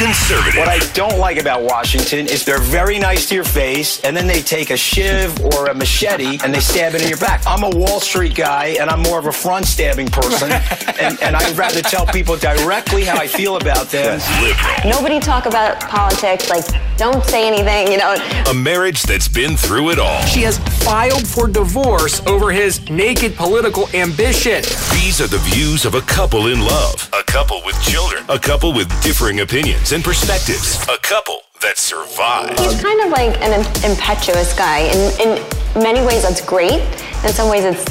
Conservative. What I don't like about Washington is they're very nice to your face, and then they take a shiv or a machete and they stab it in your back. I'm a Wall Street guy, and I'm more of a front stabbing person, and, and I'd rather tell people directly how I feel about them. Liberal. Nobody talk about politics. Like, don't say anything. You know. A marriage that's been through it all. She has filed for divorce over his naked political ambition. These are the views of a couple in love, a couple with children, a couple with differing opinions and perspectives, a couple that survive. He's kind of like an impetuous guy. In, in many ways, that's great. In some ways, it's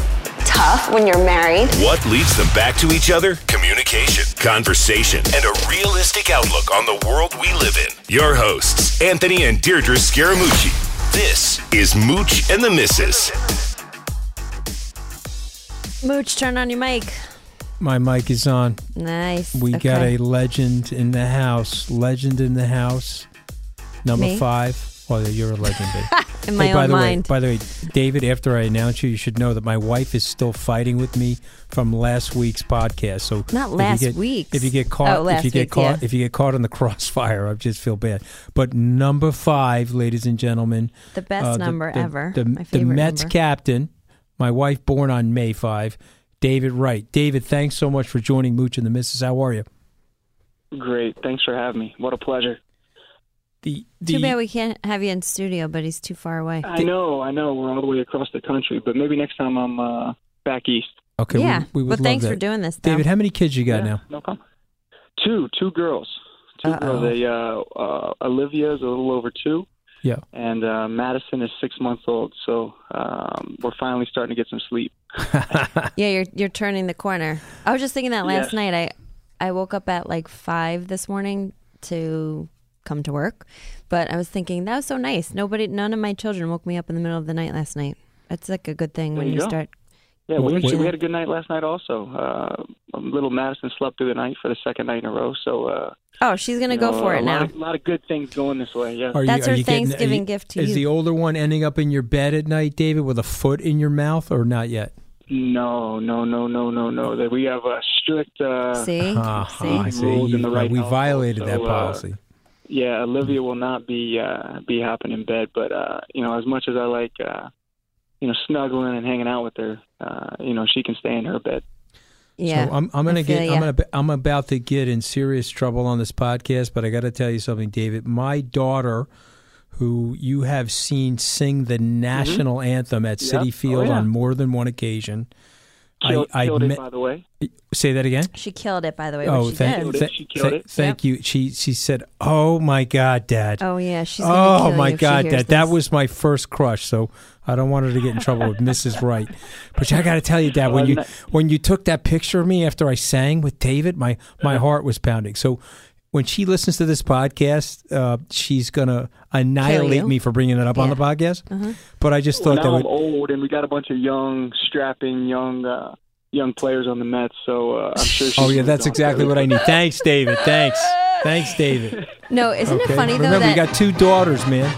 tough when you're married. What leads them back to each other? Communication, conversation, and a realistic outlook on the world we live in. Your hosts, Anthony and Deirdre Scaramucci. This is Mooch and the Missus. Mooch, turn on your mic. My mic is on. Nice. We got a legend in the house. Legend in the house. Number Me? five. Well, you're a legend, babe. in my Hey, by own the mind. way, by the way, David. After I announce you, you should know that my wife is still fighting with me from last week's podcast. So Not last week. If you get caught, Oh, last if you get week's, caught, yeah. if you get caught in the crossfire, I just feel bad. But number five, ladies and gentlemen, the best uh, number the, ever. The, my the Mets number. captain, my wife born on May 5, David Wright. David, thanks so much for joining Mooch and the Missus. How are you? Great. Thanks for having me. What a pleasure. The, the, Too bad we can't have you in studio, but he's too far away. I know, I know. We're all the way across the country, but maybe next time I'm uh, back east. Okay, yeah. we, we would but love thanks that. for doing this, though. David, how many kids you got Yeah, now? No problem. Two, two girls. 2 Uh-oh. girls. They, uh, uh, Olivia is a little over two, Yeah. and uh, Madison is six months old. So um, we're finally starting to get some sleep. yeah, you're you're turning the corner. I was just thinking that last Yes. night. I I woke up at like five this morning to come to work, but I was thinking that was so nice. Nobody, none of my children woke me up in the middle of the night last night. That's like a good thing There when you you start. Yeah, we, actually, we had a good night last night also. Uh, little Madison slept through the night for the second night in a row. So uh, Oh, she's gonna you go know, for a it lot now. Of, a lot of good things going this way. Yeah. Are That's are her getting- are Thanksgiving gift to is you. the older one ending up in your bed at night, David, with a foot in your mouth, or not yet? No, no, no, no, no, no. That we have a strict. Uh, See, Uh-huh, see. I see. Rules in the right we violated so, that uh, policy. Yeah, Olivia will not be uh, be hopping in bed, but uh, you know, as much as I like, uh, you know, snuggling and hanging out with her, uh, you know, she can stay in her bed. Yeah, So I'm, I'm gonna get ya. I'm gonna I'm about to get in serious trouble on this podcast, but I got to tell you something, David. My daughter, who you have seen sing the national anthem at Mm-hmm. Yep. City Oh, Field yeah. on more than one occasion. Killed, I, I killed me- it, by the way. say that again. She killed it, by the way. Oh, she thank, did. Killed it. th- She killed th- it. thank you. She she said, "Oh my God, Dad." Oh yeah, she's. Gonna Oh kill my you if she God, hears that that was my first crush. So I don't want her to get in trouble with Mrs. Wright. But I got to tell you, Dad, when you when you took that picture of me after I sang with David, my my Uh-huh. heart was pounding. So when she listens to this podcast, uh, she's gonna annihilate me for bringing it up on the podcast. Uh-huh. But I just Well, thought that now I'm would. old, and we got a bunch of young, strapping, young, uh, young players on the Mets. So uh, I'm sure. She's Oh yeah, that's exactly what I need. Thanks, David. Thanks, thanks, David. No, isn't Okay. it funny though Remember, that you got two daughters, man.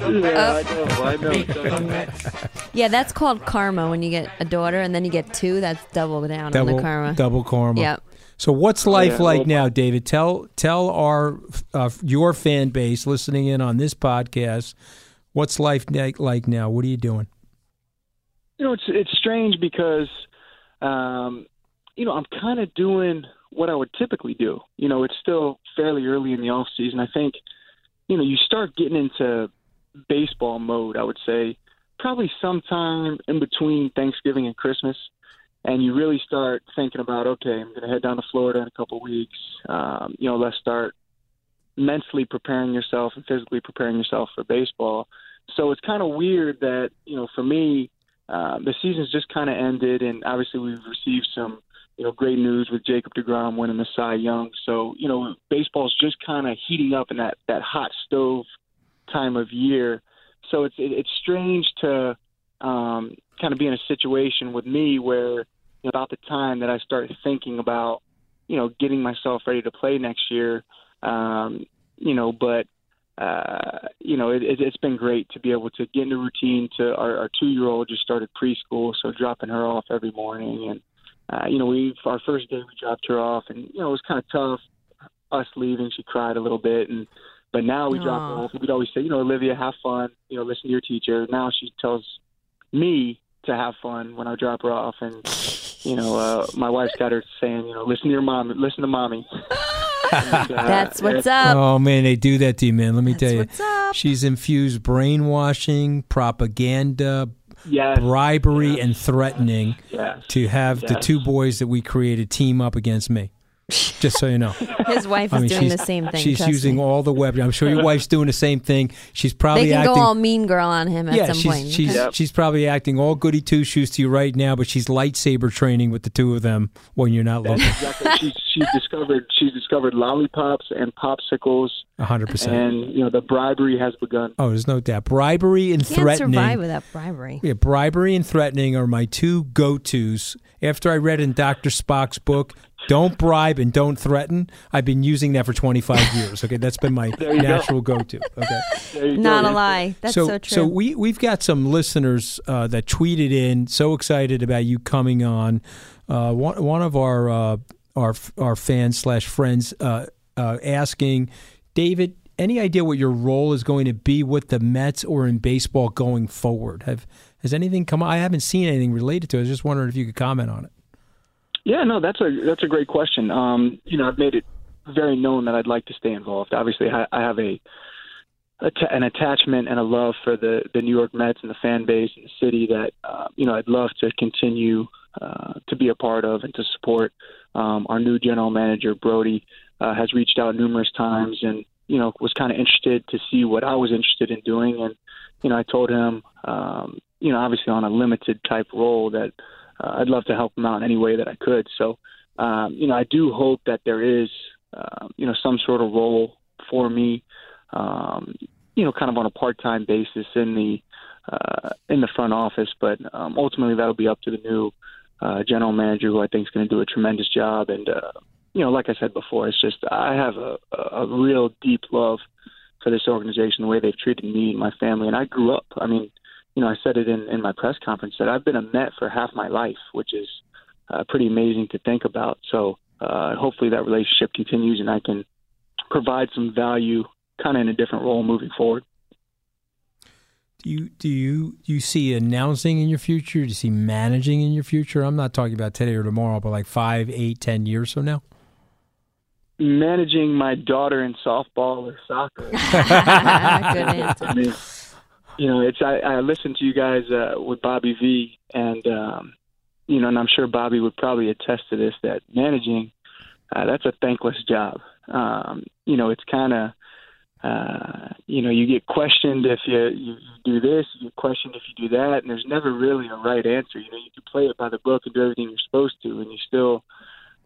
Yeah, I know. I know. Yeah, that's called karma when you get a daughter and then you get two. That's double down on the karma. double karma. Yeah. So what's life yeah, like well- now, David? Tell tell our uh, your fan base listening in on this podcast, what's life like, like now? What are you doing? you know, it's it's strange because, um, you know, I'm kind of doing what I would typically do. You know, it's still fairly early in the off season. I think, you know, you start getting into baseball mode. I would say probably sometime in between Thanksgiving and Christmas, and you really start thinking about, okay, I'm going to head down to Florida in a couple weeks. Um, you know, let's start mentally preparing yourself and physically preparing yourself for baseball. So it's kind of weird that you know, for me, uh, the season's just kind of ended, and obviously we've received some you know, great news with Jacob DeGrom winning the Cy Young. So, you know, baseball's just kind of heating up in that that hot stove time of year. So it's it, it's strange to um, kind of be in a situation with me where you know, about the time that I start thinking about you know getting myself ready to play next year, um, you know, but uh, you know, it, it, it's been great to be able to get into a routine. To our, our two-year-old just started preschool, so dropping her off every morning, and uh, you know, we our first day we dropped her off, and you know, it was kind of tough. Us leaving, she cried a little bit, and but now we drop her off. We'd always say, you know, Olivia, have fun. You know, listen to your teacher. Now she tells me to have fun when I drop her off, and you know, uh, my wife's got her saying, you know, listen to your mom, listen to mommy. And, uh, That's what's up. Oh man, they do that to you, man. Let me That's tell you, what's up. she's infused brainwashing, propaganda, Yes, bribery, yes, and threatening yes. to have the two boys that we created team up against me. Just so you know. His wife is mean, doing the same thing. she's using me. all the web. I'm sure your wife's doing the same thing. She's probably They can acting. go all mean girl on him at yeah, some she's point. she's Yep. she's probably acting all goody two shoes to you right now, but she's lightsaber training with the two of them when you're not looking. Exactly. she's she's discovered she's discovered lollipops and popsicles, hundred percent. and you know the bribery has begun. Oh, there's no doubt. Bribery and Can't threatening. survive without bribery. Yeah, bribery and threatening are my two go tos. After I read in Dr. Spock's book, Don't Bribe and Don't Threaten, I've been using that for 25 years. Okay, that's been my you go. natural go to. Okay. Not go. a lie. That's so, true. So we we've got some listeners uh, that tweeted in, so excited about you coming on. Uh, one one of our uh, our our fans slash friends uh, uh, asking, David, any idea what your role is going to be with the Mets or in baseball going forward? Have has anything come? I haven't seen anything related to. it. I was just wondering if you could comment on it. Yeah, no, that's a that's a great question. Um, you know, I've made it very known that I'd like to stay involved. Obviously, I, I have a, a t- an attachment and a love for the the New York Mets and the fan base and the city that uh, you know I'd love to continue uh, to be a part of and to support. Um, our new general manager Brodie uh, has reached out numerous times and you know was kind of interested to see what I was interested in doing and you know I told him um, you know obviously on a limited type role that uh, I'd love to help him out in any way that I could. So, um, you know, I do hope that there is, uh, you know, some sort of role for me, um, you know, kind of on a part-time basis in the uh, in the front office. But um, ultimately, that'll be up to the new uh, general manager, who I think is going to do a tremendous job. And uh, you know, like I said before, it's just I have a, a real deep love for this organization, the way they've treated me and my family. And I grew up. I mean you know, I said it in, in my press conference that I've been a Met for half my life, which is uh, pretty amazing to think about. So uh, hopefully that relationship continues and I can provide some value kind of in a different role moving forward. Do you do you do you see announcing in your future? Do you see managing in your future? I'm not talking about today or tomorrow, but like five, eight, ten years from now. Managing my daughter in softball or soccer. Good answer. I mean, you know, it's I, I listened to you guys uh, with Bobby V, and um, you know, and I'm sure Bobby would probably attest to this that managing uh, that's a thankless job. Um, you know, it's kind of uh, you know, you get questioned if you, you do this, you get questioned if you do that, and there's never really a right answer. You know, you can play it by the book and do everything you're supposed to, and you still,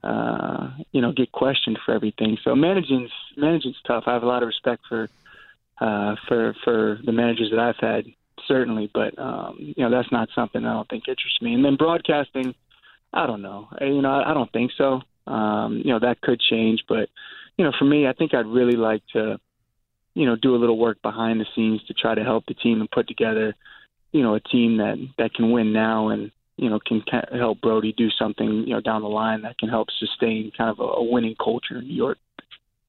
uh, you know, get questioned for everything. So managing's managing's tough. I have a lot of respect for uh, for for the managers that I've had, certainly, but um, you know, that's not something I don't think interests me. And then broadcasting, I don't know. You know, I, I don't think so. Um, you know, that could change, but you know, for me, I think I'd really like to you know, do a little work behind the scenes to try to help the team and put together, you know, a team that that can win now and you know can help Brodie do something you know down the line that can help sustain kind of a, a winning culture in New York.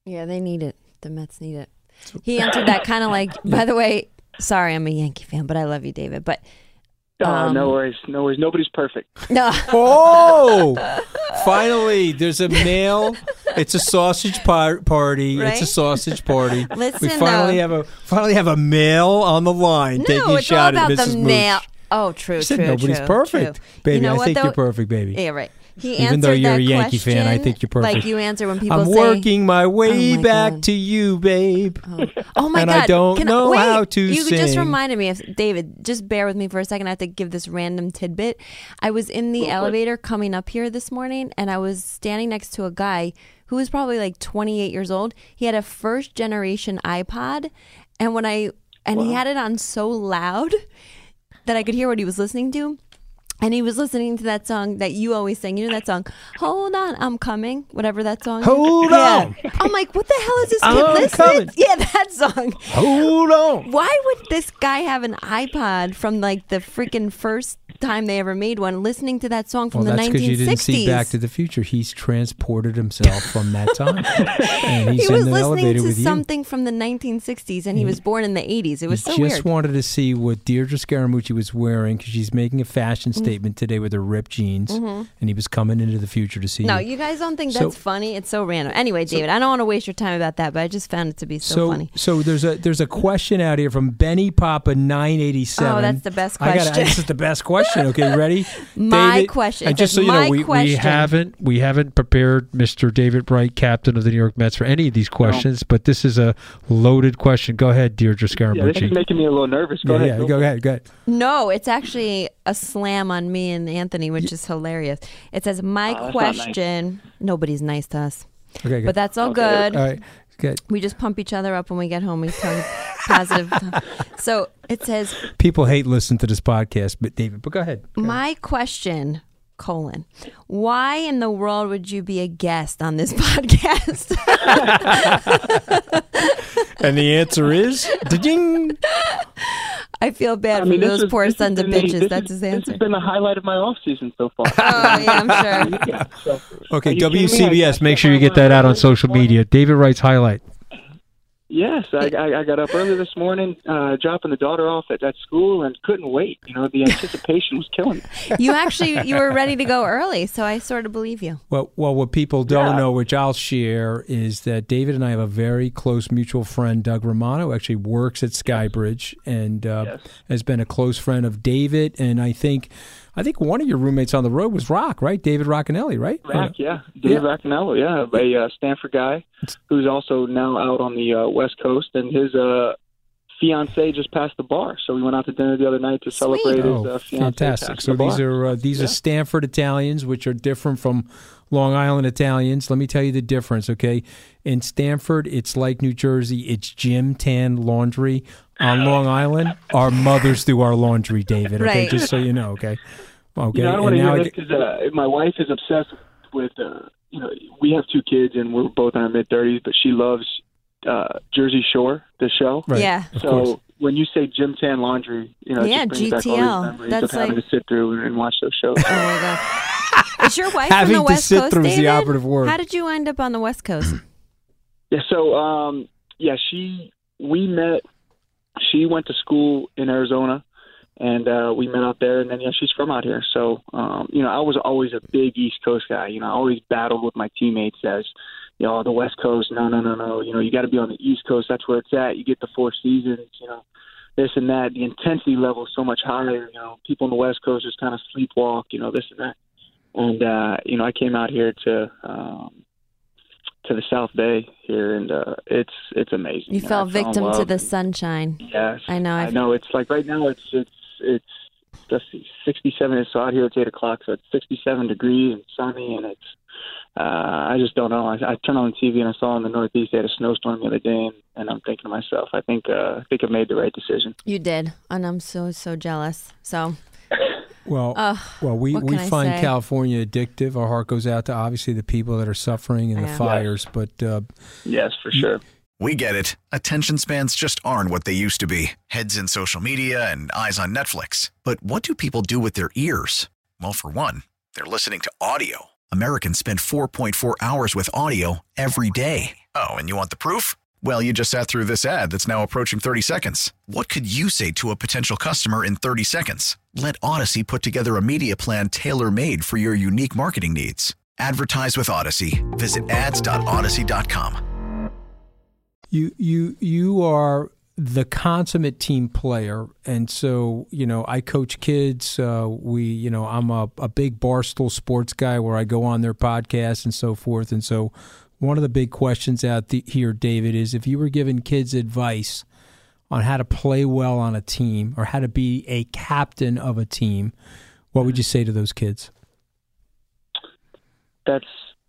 Yeah, they need it. The Mets need it. He answered that kind of like, by the way, sorry, I'm a Yankee fan, but I love you, David. But Uh, Um, no worries, no worries. Nobody's perfect. no, Oh, finally, there's a male. It's a sausage par- party. It's a sausage party. Listen, we finally though. have a finally have a male on the line taking no, a it's all shot about at Mrs. the Mooch. male. Oh, true, You said true, nobody's true, perfect, true. baby. You know I what, think though? you're perfect, baby. Yeah, right. He Even though you're that a Yankee fan, I think you're perfect. Like you answer when people I'm say, working my oh way Oh my back God. to you, babe. "Oh, oh my and god, I don't Can know wait, how to You just reminded me of David. Just bear with me for a second. I have to give this random tidbit. I was in the elevator coming up here this morning, and I was standing next to a guy who was probably like 28 years old. He had a first generation iPod, and when I and he had it on so loud that I could hear what he was listening to. And he was listening to that song that you always sing. You know that song, "Hold on, I'm coming." Whatever that song. is. Hold Yeah. on. I'm like, what the hell is this kid I'm listening? coming. Yeah, that song. Hold on. Why would this guy have an iPod from like the freaking first time they ever made one, listening to that song from Well, the that's because 1960s? you didn't see Back to the Future. He's transported himself from that time, and he's he was in the listening to with you. something from the 1960s, and he was born in the 80s. It was he so just weird. wanted to see what Deirdre Scaramucci was wearing because she's making a fashion Mm-hmm. Mm-hmm. statement today with her ripped jeans, mm-hmm. and he was coming into the future to see no, you. you guys don't think So- that's funny? It's so random. Anyway, David, I don't want to waste your time about that, but I just found it to be so, so, funny. so there's a there's a question out here from Benny Papa nine eighty seven. Oh, that's the best I gotta, question. this is the best question. Okay, you ready? My David, question. And just so says, you know, we, we question. haven't we haven't prepared Mr. David Wright, captain of the New York Mets, for any of these questions, but this is a loaded question. Go ahead, Deirdre Yeah, this is making me a little nervous. Go yeah, ahead. yeah, go ahead, go ahead. No, it's actually a slam on me and Anthony, which is hilarious. It says, My Oh, not nice. question. Nobody's nice to us. Okay, But that's all Okay. good. all right. Good. We just pump each other up when we get home. We tell positive. So it says, People hate listening to this podcast, but David, but go ahead. My question, colon, why in the world would you be a guest on this podcast? And the answer is, ding. I feel bad I for mean, this those is- poor sons of been the- bitches. this That's is- his This answer. has been the highlight of my off season so far. Oh, yeah, I'm sure. Yeah, so- Okay, Are you kidding me? WCBS, make sure you get that out on social media. David Wright's highlight. Yes, I, I, I got up early this morning, uh, dropping the daughter off at, at school, and couldn't wait. You know, the anticipation was killing me. You actually you were ready to go early, so I sort of believe you. Well, well, what people don't Yeah. know, which I'll share, is that David and I have a very close mutual friend, Doug Romano, who actually works at Skybridge and uh, Yes. has been a close friend of David. And I think, I think one of your roommates on the road was Rock, right? David Rockinelli, right? Rack, yeah, Dave Yeah. Racaniello, yeah, a uh, Stamford guy who's also now out on the uh, West Coast, and his uh, fiance just passed the bar. So we went out to dinner the other night to Sweet. celebrate his Oh, uh, fiance. fantastic! So the these bar. are uh, these are Stamford Italians, which are different from Long Island Italians. Let me tell you the difference. Okay, in Stamford, it's like New Jersey. It's gym tan laundry. On Long Island, our mothers do our laundry, David. Okay, Right. just so you know. Okay, okay. You know, I don't want to hear this because uh, my wife is obsessed with. Uh, you know, we have two kids and we're both in our mid thirties, but she loves uh, Jersey Shore, the show. right, Yeah. so course. when you say gym Tan Laundry, you know, it Yeah, just brings back all GTL. these memories That's of having like- to sit through and watch those shows. Oh my god! Is your wife Having from to the West sit Coast, through is the operative word. How did you end up on the West Coast? Yeah, so um yeah, she we met she went to school in Arizona and uh we met out there and then yeah, she's from out here. So um, you know, I was always a big East Coast guy. You know, I always battled with my teammates as you know, the West Coast, no, no, no, no. You know, you got to be on the East Coast. That's where it's at. You get the four seasons. You know, this and that. The intensity level is so much higher. You know, people on the West Coast just kind of sleepwalk. You know, this and that. And uh, you know, I came out here to um, to the South Bay here, and uh, it's it's amazing. You fell I victim to the sunshine. Yes, I know, I I've- know. It's like right now, it's it's it's let's see, 67. So out here it's eight o'clock, so it's 67 degrees and sunny, and it's. Uh, I just don't know. I, I turned on the TV and I saw in the Northeast they had a snowstorm the other day, and, and I'm thinking to myself, I think uh, I think I made the right decision. You did, and I'm so so jealous. So Well, Ugh, well, we, we find say? California addictive. Our heart goes out to obviously the people that are suffering in the Yeah. fires, but uh, Yes, for sure. We get it. Attention spans just aren't what they used to be heads in social media and eyes on Netflix. But what do people do with their ears? Well, for one, they're listening to audio. Americans spend 4.4 hours with audio every day. Oh, and you want the proof? Well, you just sat through this ad that's now approaching 30 seconds. What could you say to a potential customer in 30 seconds? Let Odyssey put together a media plan tailor made for your unique marketing needs. Advertise with Odyssey. Visit ads.odyssey.com. you you you are the consummate team player, and so you know, I coach kids. Uh, we, you know, I'm a, a big barstool sports guy where I go on their podcasts and so forth. And so, one of the big questions out the, here, David, is if you were giving kids advice on how to play well on a team or how to be a captain of a team, what would you say to those kids? That's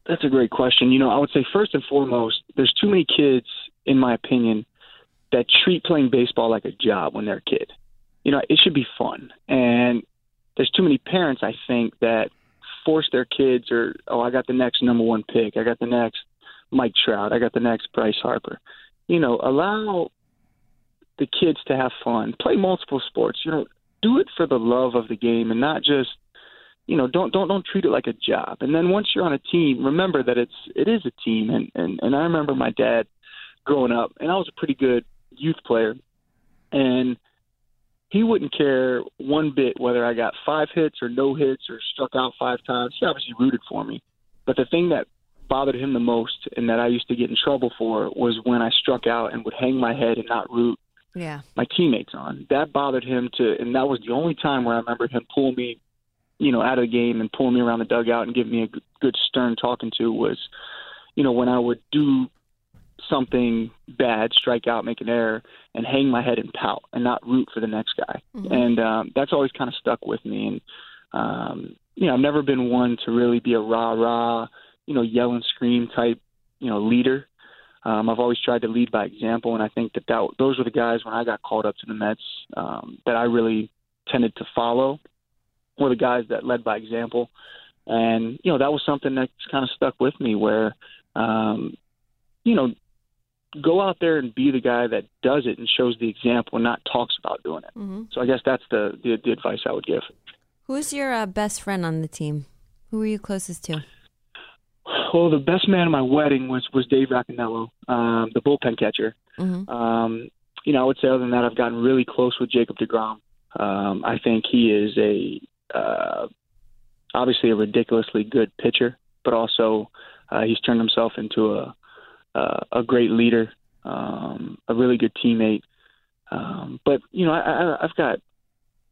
that's a great question. You know, I would say first and foremost, there's too many kids, in my opinion, that treat playing baseball like a job when they're a kid. You know, it should be fun. And there's too many parents, I think, that force their kids or, oh, I got the next number one pick. I got the next Mike Trout. I got the next Bryce Harper. You know, allow the kids to have fun. Play multiple sports. You know, do it for the love of the game and not just you know don't don't don't treat it like a job and then once you're on a team remember that it's it is a team and and and I remember my dad growing up and I was a pretty good youth player and he wouldn't care one bit whether I got five hits or no hits or struck out five times he obviously rooted for me but the thing that bothered him the most and that I used to get in trouble for was when I struck out and would hang my head and not root Yeah. my teammates on. That bothered him to, and that was the only time where I remember him pull me, you know, out of the game and pull me around the dugout and give me a good stern talking to was, you know, when I would do something bad, strike out, make an error, and hang my head and pout and not root for the next guy. And um, that's always kind of stuck with me. And um, you know, I've never been one to really be a rah rah, you know, yell and scream type, you know, leader. Um, I've always tried to lead by example, and I think that, that those were the guys when I got called up to the Mets um, that I really tended to follow. Were the guys that led by example, and you know that was something that's kind of stuck with me. Where, um, you know, go out there and be the guy that does it and shows the example, and not talks about doing it. Mm-hmm. So I guess that's the the, the advice I would give. Who's your uh, best friend on the team? Who were you closest to? Well, the best man at my wedding was was Dave Racaniello, um, the bullpen catcher. hmm Um, you know, I would say other than that, I've gotten really close with Jacob Degrom. Um, I think he is a uh, obviously a ridiculously good pitcher, but also uh, he's turned himself into a a, a great leader, um, a really good teammate. Um, but you know, I, I, I've got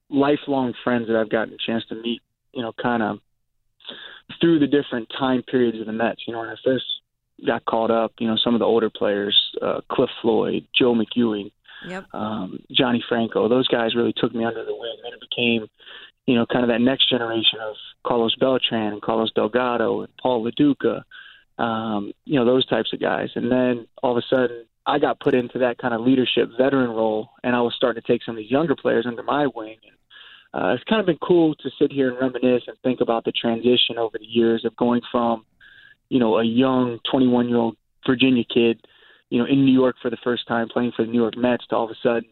lifelong friends that I've gotten a chance to meet. You know, kind of through the different time periods of the Mets. You know, when I first got called up, you know, some of the older players, uh, Cliff Floyd, Joe McEwing, Yep. um, Johnny Franco, those guys really took me under the wing. Then it became, you know, kind of that next generation of Carlos Beltran and Carlos Delgado and Paul Lo Duca, um, you know, those types of guys. And then all of a sudden, I got put into that kind of leadership veteran role, and I was starting to take some of these younger players under my wing. And uh, it's kind of been cool to sit here and reminisce and think about the transition over the years of going from, you know, a young 21 year old Virginia kid, you know, in New York for the first time playing for the New York Mets to all of a sudden,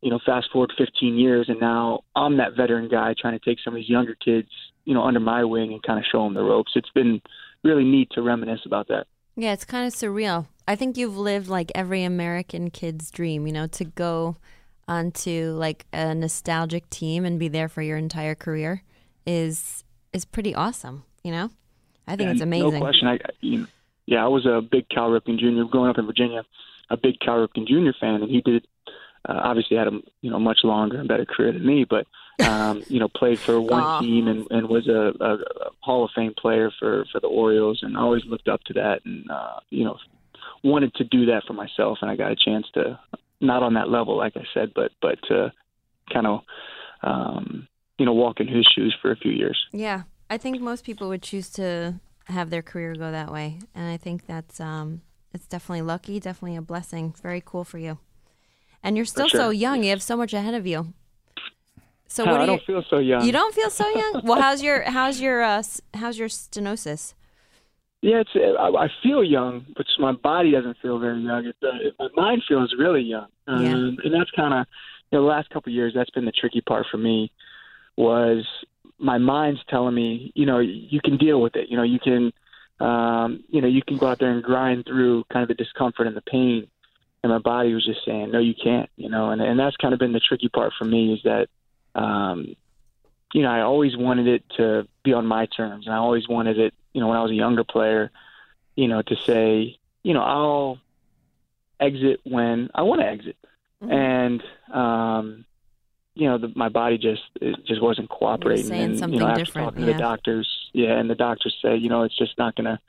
you know, fast forward 15 years and now I'm that veteran guy trying to take some of these younger kids, you know, under my wing and kind of show them the ropes. It's been really neat to reminisce about that. Yeah, it's kind of surreal. I think you've lived like every American kid's dream, you know, to go onto like a nostalgic team and be there for your entire career is is pretty awesome, you know? I think Yeah, it's amazing. No question. I, you know, yeah, I was a big Cal Ripken Jr. growing up in Virginia, a big Cal Ripken Jr. fan, and he did uh, obviously had a you know much longer and better career than me, but um, you know played for one Aw. team and, and was a, a, a Hall of Fame player for for the Orioles, and I always looked up to that, and uh, you know wanted to do that for myself, and I got a chance to not on that level, like I said, but but to kind of um, you know walk in his shoes for a few years. Yeah, I think most people would choose to have their career go that way, and I think that's um, it's definitely lucky, definitely a blessing. It's very cool for you, and you're still so sure. young. You have so much ahead of you. So Huh, what I do you? don't feel so young. You don't feel so young. Well, how's your how's your uh, how's your stenosis? Yeah, it's I, I feel young, but my body doesn't feel very young. It, uh, my mind feels really young, um, Yeah. and that's kind of you know the last couple of years. That's been the tricky part for me. Was my mind's telling me, you know, you can deal with it. You know, you can, um, you know, you can go out there and grind through kind of the discomfort and the pain. And my body was just saying, no, you can't. You know, and and that's kind of been the tricky part for me is that, um, you know, I always wanted it to be on my terms, and I always wanted it, you know, when I was a younger player, you know, to say, you know, I'll exit when I want to exit. and um, you know, the, my body just it just wasn't cooperating. saying and something you know, after different, talking to yeah. the doctors, yeah, and the doctors say, you know, it's just not gonna,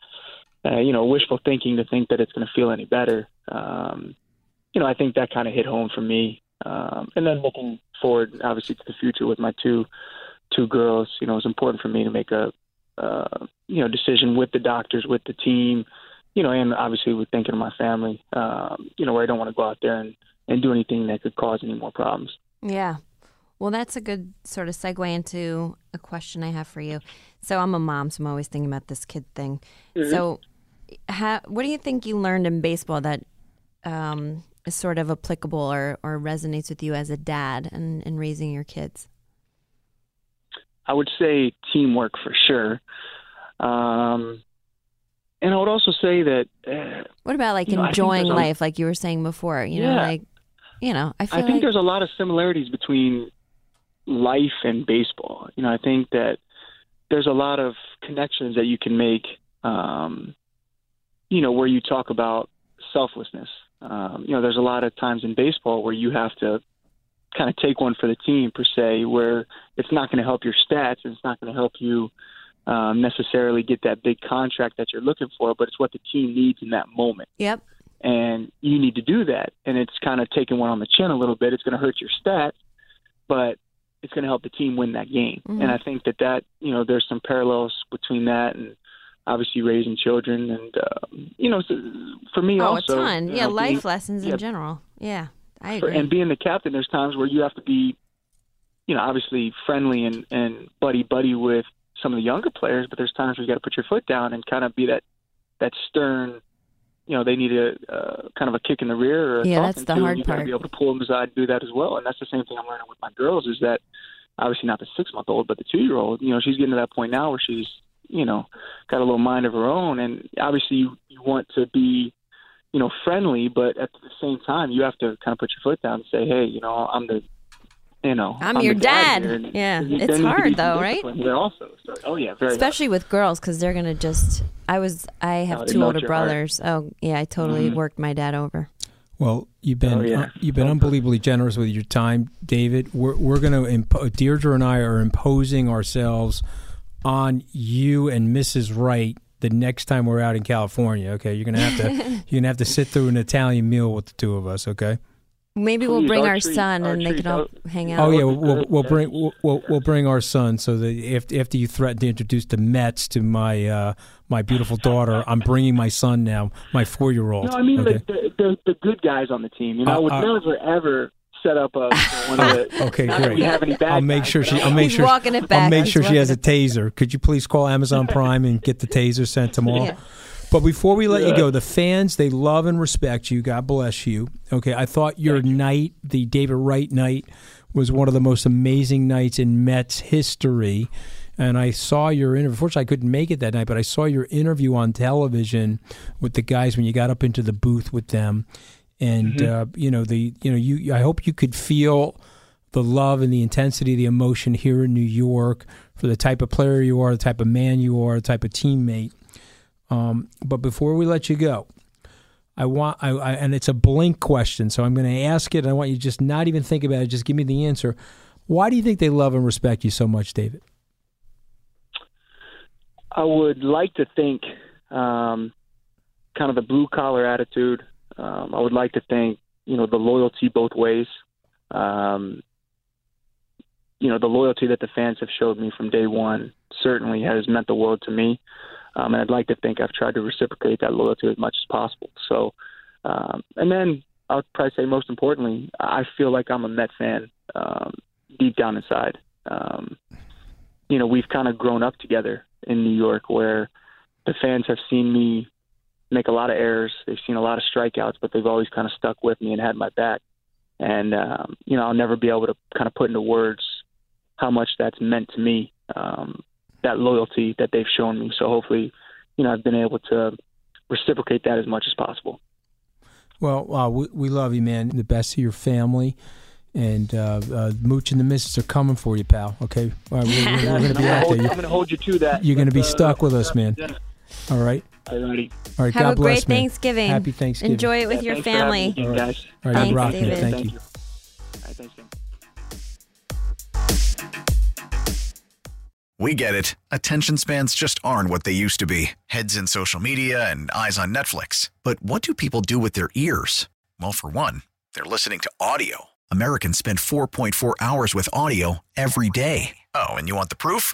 uh, you know, wishful thinking to think that it's gonna feel any better. Um, you know, I think that kind of hit home for me. Um, and then looking forward, obviously, to the future with my two two girls, you know, it was important for me to make a uh, you know decision with the doctors, with the team, you know, and obviously with thinking of my family, um, you know, where I don't want to go out there and and do anything that could cause any more problems. Yeah. Well, that's a good sort of segue into a question I have for you. So I'm a mom, so I'm always thinking about this kid thing. So, ha, what do you think you learned in baseball that um, is sort of applicable or, or resonates with you as a dad and, in raising your kids? I would say teamwork for sure. Um, and I would also say that uh, What about like You know, enjoying a- life, like you were saying before? You know, like you know, I feel I think like there's a lot of similarities between life and baseball. You know, I think that there's a lot of connections that you can make. Um, you know, where you talk about selflessness. Um, you know, there's a lot of times in baseball where you have to kind of take one for the team per se, where it's not going to help your stats and it's not going to help you um, necessarily get that big contract that you're looking for, but it's what the team needs in that moment Yep. and you need to do that. And it's kind of taking one on the chin a little bit. It's going to hurt your stats, but it's going to help the team win that game. Mhm. And I think that that you know there's some parallels between that and obviously raising children and um, you know so for me oh, also a ton. you Yeah, know, life being- lessons yeah, in general. Yeah, I for, and being the captain, there's times where you have to be, you know, obviously friendly and and buddy buddy with some of the younger players, but there's times where you got to put your foot down and kind of be that that stern. You know, they need a uh, kind of a kick in the rear or a Yeah, that's the to, and hard you gotta be able to pull them aside and do that as well. And that's the same thing I'm learning with my girls is that obviously not the six month old, but the two year old. You know, she's getting to that point now where she's you know got a little mind of her own, and obviously you, you want to be you know, friendly, but at the same time, you have to kind of put your foot down and say, "Hey, you know, I'm the, you know, I'm your the dad." Yeah, it's needs to be hard, though, right? discipline There also, so, oh yeah, very. especially with girls because they're gonna just i was i have Oh, they two older your heart. brothers oh yeah i totally Mhm. worked my dad over Well, you've been Oh, yeah. uh, you've been unbelievably generous with your time, David. We're we're going to impo- Deirdre and I are imposing ourselves on you and Mrs. Wright the next time we're out in California. Okay, you're gonna have to you're gonna have to sit through an Italian meal with the two of us. Okay. maybe we'll bring our our treat, son our and they can all hang Oh yeah, we'll, we'll, we'll bring we'll, we'll we'll bring our son. So that after after you threaten to introduce the Mets to my uh, my beautiful daughter, I'm bringing my son now, my four year old. No, I mean okay. the, the the the good guys on the team. You know, I would Uh, uh, never ever set up a one of the. Okay, great. We have any bad I'll make sure she. I- I'll make He's sure. walking it I'll make He's sure she has a taser. Could you please call Amazon Prime and get the taser sent tomorrow? Yeah. But before we let you go, the fans they love and respect you. God bless you. Okay, I thought your night, the David Wright night, was one of the most amazing nights in Mets history. And I saw your interview. Unfortunately, I couldn't make it that night, but I saw your interview on television with the guys when you got up into the booth with them. And uh, you know the you know you. I hope you could feel the love and the intensity, the emotion here in New York for the type of player you are, the type of man you are, the type of teammate. Um, but before we let you go, I want, I, I, and it's a blink question, so I'm going to ask it. And I want you to just not even think about it. Just give me the answer. Why do you think they love and respect you so much, David? I would like to think um, kind of the blue collar attitude. Um, I would like to thank you know, the loyalty both ways. Um, you know, the loyalty that the fans have showed me from day one certainly has meant the world to me. Um, and I'd like to think I've tried to reciprocate that loyalty as much as possible. So, um, and then I would probably say most importantly, I feel like I'm a Met fan um, deep down inside. Um, you know, we've kind of grown up together in New York where the fans have seen me make a lot of errors. They've seen a lot of strikeouts, but they've always kind of stuck with me and had my back. And, um, you know, I'll never be able to kind of put into words how much that's meant to me, um, that loyalty that they've shown me. So hopefully, you know, I've been able to reciprocate that as much as possible. Well, uh, we, we love you, man. The best of your family. And uh, uh, Mooch and the Missus are coming for you, pal. Okay, All right, we're, we're, we're going to be out there. I'm gonna hold you to that. You're gonna be Let's, uh, stuck with us, man. Dinner. All right. Alrighty. All right. Have God a great man. Thanksgiving. Happy Thanksgiving. Enjoy it with Yeah, your thanks for having family. guys. All right. Thanks, good rock. David. Thank Thank you. you. All right, thanks. We get it. Attention spans just aren't what they used to be heads in social media and eyes on Netflix. But what do people do with their ears? Well, for one, they're listening to audio. Americans spend 4.4 hours with audio every day. Oh, and you want the proof?